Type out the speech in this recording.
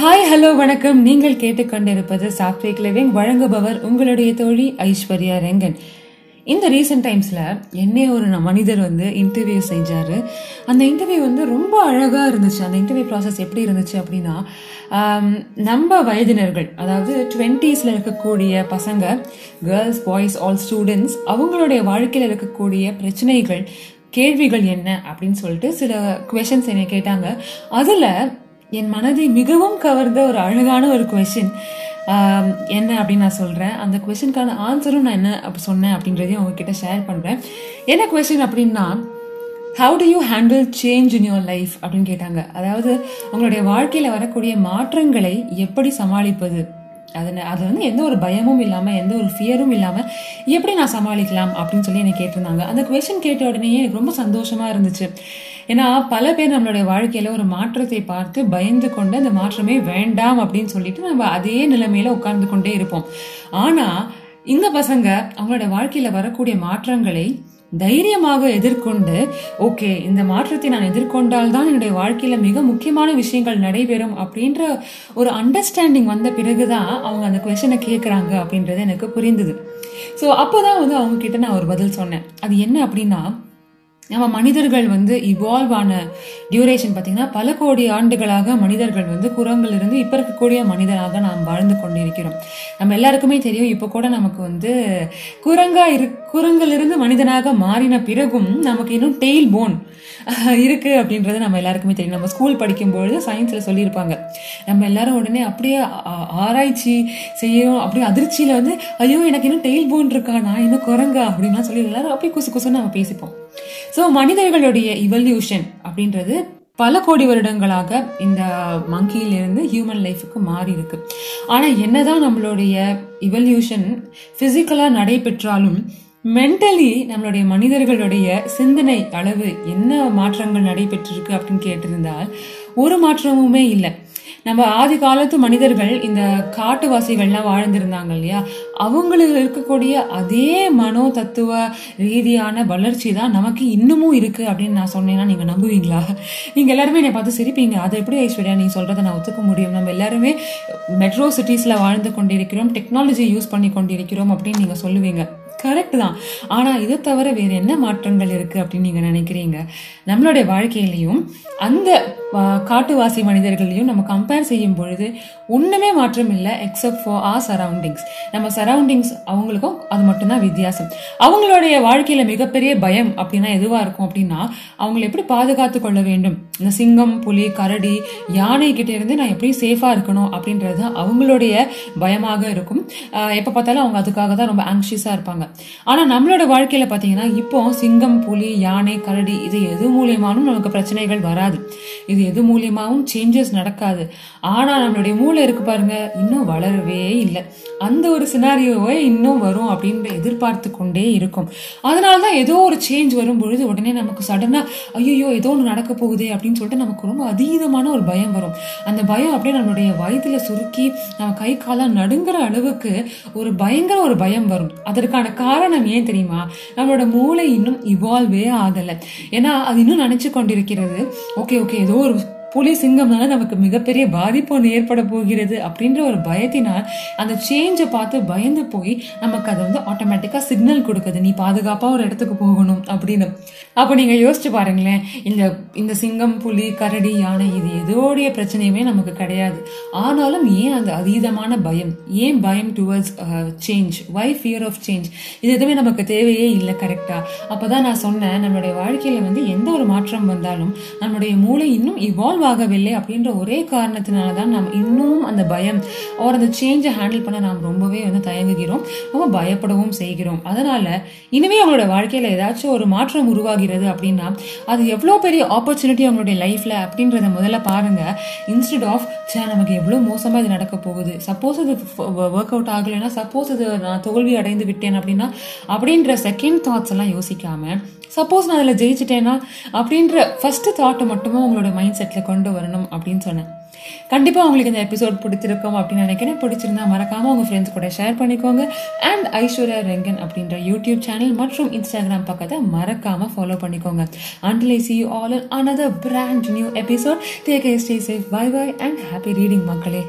Hi hello வணக்கம். நீங்கள் கேட்டுக்கொண்டிருப்பது சாப்ட்வேக் லிவிங் வழங்குபவர் உங்களுடைய தோழி ஐஸ்வர்யா ரெங்கன். இந்த ரீசெண்ட் டைம்ஸில் என்னே ஒரு மனிதர் வந்து இன்டர்வியூ செஞ்சார். அந்த இன்டர்வியூ வந்து ரொம்ப அழகாக இருந்துச்சு. அந்த இன்டர்வியூ ப்ராசஸ் எப்படி இருந்துச்சு அப்படின்னா நம்ம வயதினர்கள் அதாவது டுவெண்ட்டீஸில் இருக்கக்கூடிய பசங்க கேர்ள்ஸ் பாய்ஸ் ஆல் ஸ்டூடெண்ட்ஸ் அவங்களுடைய வாழ்க்கையில் இருக்கக்கூடிய பிரச்சனைகள் கேள்விகள் என்ன அப்படின்னு சொல்லிட்டு சில கொஷின்ஸ் என்னை கேட்டாங்க. அதில் என் மனதை மிகவும் கவர்ந்த ஒரு அழகான ஒரு கொஷின் என்ன அப்படின்னு நான் சொல்கிறேன் அந்த கொஷினுக்கான ஆன்சரும் நான் என்ன அப்படி சொன்னேன் அப்படின்றதையும் உங்ககிட்ட ஷேர் பண்ணுறேன் என்ன கொஷின் அப்படின்னா how do you handle change in your life அப்படின்னு கேட்டாங்க. அதாவது உங்களுடைய வாழ்க்கையில் வரக்கூடிய மாற்றங்களை எப்படி சமாளிப்பது? அது அது வந்து எந்த ஒரு பயமும் இல்லாமல் எந்த ஒரு ஃபியரும் இல்லாமல் எப்படி நான் சமாளிக்கலாம் அப்படின்னு சொல்லி என்னை கேட்டிருந்தாங்க. அந்த கொஷின் கேட்ட உடனே எனக்கு ரொம்ப சந்தோஷமாக இருந்துச்சு. ஏன்னா பல பேர் நம்மளுடைய வாழ்க்கையில் ஒரு மாற்றத்தை பார்த்து பயந்து கொண்டு அந்த மாற்றமே வேண்டாம் அப்படின்னு சொல்லிட்டு நம்ம அதே நிலைமையில உட்கார்ந்து கொண்டே இருப்போம். ஆனால் இந்த பசங்க அவங்களோட வாழ்க்கையில் வரக்கூடிய மாற்றங்களை தைரியமாக எதிர்கொண்டு ஓகே இந்த மாற்றத்தை நான் எதிர்கொண்டால் தான் என்னுடைய வாழ்க்கையில மிக முக்கியமான விஷயங்கள் நடைபெறும் அப்படின்ற ஒரு அண்டர்ஸ்டாண்டிங் வந்த பிறகுதான் அவங்க அந்த கொஸ்டினை கேட்குறாங்க அப்படின்றது எனக்கு புரிந்தது. ஸோ அப்போதான் வந்து அவங்க கிட்ட நான் ஒரு பதில் சொன்னேன். அது என்ன அப்படின்னா நம்ம மனிதர்கள் வந்து இவால்வ் ஆன டியூரேஷன் பார்த்திங்கன்னா பல கோடி ஆண்டுகளாக மனிதர்கள் வந்து குரங்கிலிருந்து இப்போ இருக்கக்கூடிய மனிதனாக நாம் வாழ்ந்து கொண்டிருக்கிறோம். நம்ம எல்லாருக்குமே தெரியும் இப்போ கூட நமக்கு வந்து குரங்காக இருக்கு குரங்கிலிருந்து மனிதனாக மாறின பிறகும் நமக்கு இன்னும் டெய்ல் போன் இருக்கு அப்படின்றது நம்ம எல்லாருக்குமே தெரியும். நம்ம ஸ்கூல் படிக்கும்பொழுது சயின்ஸில் சொல்லியிருப்பாங்க. நம்ம எல்லாரும் உடனே அப்படியே ஆராய்ச்சி செய்யும் அப்படியே அதிர்ச்சியில் வந்து ஐயோ எனக்கு இன்னும் டெய்ல் போன் இருக்கா? நான் இன்னும் குரங்கா? அப்படின்லாம் சொல்லி எல்லாரும் அப்படியே குசு குசுன்னு நம்ம பேசிப்போம். ஸோ மனிதர்களுடைய இவல்யூஷன் அப்படின்றது பல கோடி வருடங்களாக இந்த மங்கியிலிருந்து ஹியூமன் லைஃபுக்கு மாறி இருக்கு. ஆனால் என்னதான் நம்மளுடைய இவல்யூஷன் ஃபிசிக்கலாக நடைபெற்றாலும் மென்டலி நம்மளுடைய மனிதர்களுடைய சிந்தனை அளவு என்ன மாற்றங்கள் நடைபெற்றிருக்கு அப்படின்னு கேட்டிருந்தால் ஒரு மாற்றமுமே இல்லை. நம்ம ஆதி காலத்து மனிதர்கள் இந்த காட்டுவாசிகள்லாம் வாழ்ந்திருந்தாங்க இல்லையா? அவங்களுக்கு இருக்கக்கூடிய அதே மனோ தத்துவ ரீதியான வளர்ச்சி தான் நமக்கு இன்னமும் இருக்குது அப்படின்னு நான் சொன்னேன்னா நீங்கள் நம்புவீங்களா? நீங்கள் எல்லாருமே என்னை பார்த்து சிரிப்பீங்க. அதை எப்படி ஐஸ்வர்யா நீ சொல்கிறத நான் ஒத்துக்க முடியும். நம்ம எல்லாருமே மெட்ரோ சிட்டிஸில் வாழ்ந்து கொண்டிருக்கிறோம் டெக்னாலஜி யூஸ் பண்ணி கொண்டிருக்கிறோம் அப்படின்னு நீங்கள் சொல்லுவீங்க. கரெக்ட் தான். ஆனால் இதை தவிர வேறு என்ன மாற்றங்கள் இருக்குது அப்படின்னு நீங்கள் நினைக்கிறீங்க? நம்மளுடைய வாழ்க்கையிலையும் அந்த காட்டுவாசி மனிதர்களையும் நம்ம கம்பேர் செய்யும் பொழுது ஒன்றுமே மாற்றம் இல்லை எக்ஸப்ட் ஃபார் ஆர் சரௌண்டிங்ஸ் நம்ம சரௌண்டிங்ஸ் அவங்களுக்கும் அது மட்டும்தான் வித்தியாசம். அவங்களுடைய வாழ்க்கையில் மிகப்பெரிய பயம் அப்படின்னா எதுவாக இருக்கும் அப்படின்னா அவங்களை எப்படி பாதுகாத்து கொள்ள வேண்டும்? இந்த சிங்கம் புலி கரடி யானை கிட்டேருந்து நான் எப்படி சேஃபாக இருக்கணும் அப்படின்றது தான் அவங்களுடைய பயமாக இருக்கும். எப்போ பார்த்தாலும் அவங்க அதுக்காக தான் ரொம்ப ஆங்ஷியஸாக இருப்பாங்க. ஆனால் நம்மளோட வாழ்க்கையில் பார்த்தீங்கன்னா இப்போ சிங்கம் புலி யானை கரடி இது எது மூலியமானும் நமக்கு பிரச்சனைகள் வராது. இது எது மூலியமாகவும் சேஞ்சஸ் நடக்காது. ஆனால் நம்மளுடைய மூளை இருக்கு பாருங்க இன்னும் வளரவே இல்லை. அந்த ஒரு சினாரியோவை இன்னும் வரும் அப்படின்னு எதிர்பார்த்து கொண்டே இருக்கும். அதனால தான் ஏதோ ஒரு சேஞ்ச் வரும் பொழுது உடனே நமக்கு சடனாக ஐயோ ஏதோ ஒன்று நடக்க போகுதே அப்படின்னு சொல்லிட்டு நமக்கு ரொம்ப அதீதமான ஒரு பயம் வரும். அந்த பயம் அப்படியே நம்மளுடைய வயிற்றில் சுருக்கி நம்ம கை காலம் நடுங்கிற அளவுக்கு ஒரு பயங்கர ஒரு பயம் வரும். அதற்கான காரணம் ஏன் தெரியுமா? நம்மளோட மூளை இன்னும் இவால்வே ஆகலை. ஏன்னா அது இன்னும் நினச்சி கொண்டிருக்கிறது. ஓகே ஓகே ஏதோ ஒரு புலி சிங்கம்னால நமக்கு மிகப்பெரிய பாதிப்பு ஒன்று ஏற்பட போகிறது அப்படின்ற ஒரு பயத்தினால் அந்த சேஞ்சை பார்த்து பயந்து போய் நமக்கு அதை வந்து ஆட்டோமேட்டிக்காக சிக்னல் கொடுக்குது. நீ பாதுகாப்பாக ஒரு இடத்துக்கு போகணும் அப்படின்னு. அப்போ நீங்கள் யோசிச்சு பாருங்களேன் இந்த இந்த சிங்கம் புலி கரடி யானை இது எதோடைய பிரச்சனையுமே நமக்கு கிடையாது. ஆனாலும் ஏன் அந்த அதீதமான பயம்? ஏன் பயம் towards change why fear of change இது எதுவுமே நமக்கு தேவையே இல்லை கரெக்டாக அப்போ தான் நான் சொன்னேன் நம்மளுடைய வாழ்க்கையில் வந்து எந்த ஒரு மாற்றம் வந்தாலும் நம்மளுடைய மூளை இன்னும் இவால்வ் ஆகவில்லை அப்படின்ற ஒரே காரணத்தினால தான் நாம் இன்னும் அந்த பயம் அவர் அந்த சேஞ்சை ஹேண்டில் பண்ண நாம் ரொம்பவே வந்து தயங்குகிறோம் ரொம்ப பயப்படவும் செய்கிறோம். அதனால இனிமே அவங்களோட வாழ்க்கையில் ஏதாச்சும் ஒரு மாற்றம் உருவாகிறது அப்படின்னா அது எவ்வளோ பெரிய ஆப்பர்ச்சுனிட்டி அவங்களுடைய லைஃப்பில் அப்படின்றத முதல்ல பாருங்கள் இன்ஸ்டெட் ஆஃப் சே நமக்கு எவ்வளோ மோசமாக இது நடக்க போகுது. சப்போஸ் இது ஒர்க் அவுட் ஆகலைன்னா சப்போஸ் இது நான் தோல்வி அடைந்து விட்டேன் அப்படின்னா அப்படின்ற செகண்ட் தாட்ஸ் எல்லாம் யோசிக்காமல் சப்போஸ் நான் அதில் ஜெயிச்சிட்டேன்னா அப்படின்ற ஃபஸ்ட்டு தாட்டை மட்டுமே உங்களோட மைண்ட் செட்டில் கொண்டு வரணும் அப்படின்னு சொன்னேன். கண்டிப்பாக உங்களுக்கு இந்த எபிசோட் பிடிச்சிருக்கும் அப்படின்னு நினைக்கிறேன். பிடிச்சிருந்தா மறக்காமல் உங்கள் ஃப்ரெண்ட்ஸ் கூட ஷேர் பண்ணிக்கோங்க. அண்ட் ஐஸ்வர்யா ரெங்கன் அப்படின்ற யூடியூப் சேனல் மற்றும் இன்ஸ்டாகிராம் பக்கத்தை மறக்காமல் ஃபாலோ பண்ணிக்கோங்க. Until I see you all another brand new episode take I stay safe bye bye and happy reading மக்களே.